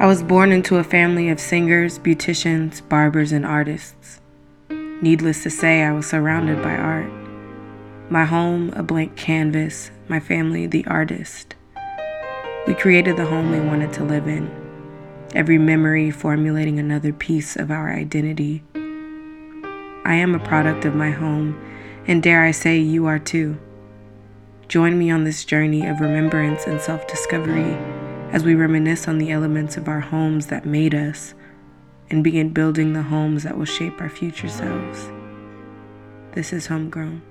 I was born into a family of singers, beauticians, barbers, and artists. Needless to say, I was surrounded by art. My home, a blank canvas, my family, the artist. We created the home we wanted to live in, every memory formulating another piece of our identity. I am a product of my home, and dare I say, you are too. Join me on this journey of remembrance and self discovery as we reminisce on the elements of our homes that made us and begin building the homes that will shape our future selves. This is Homegrown.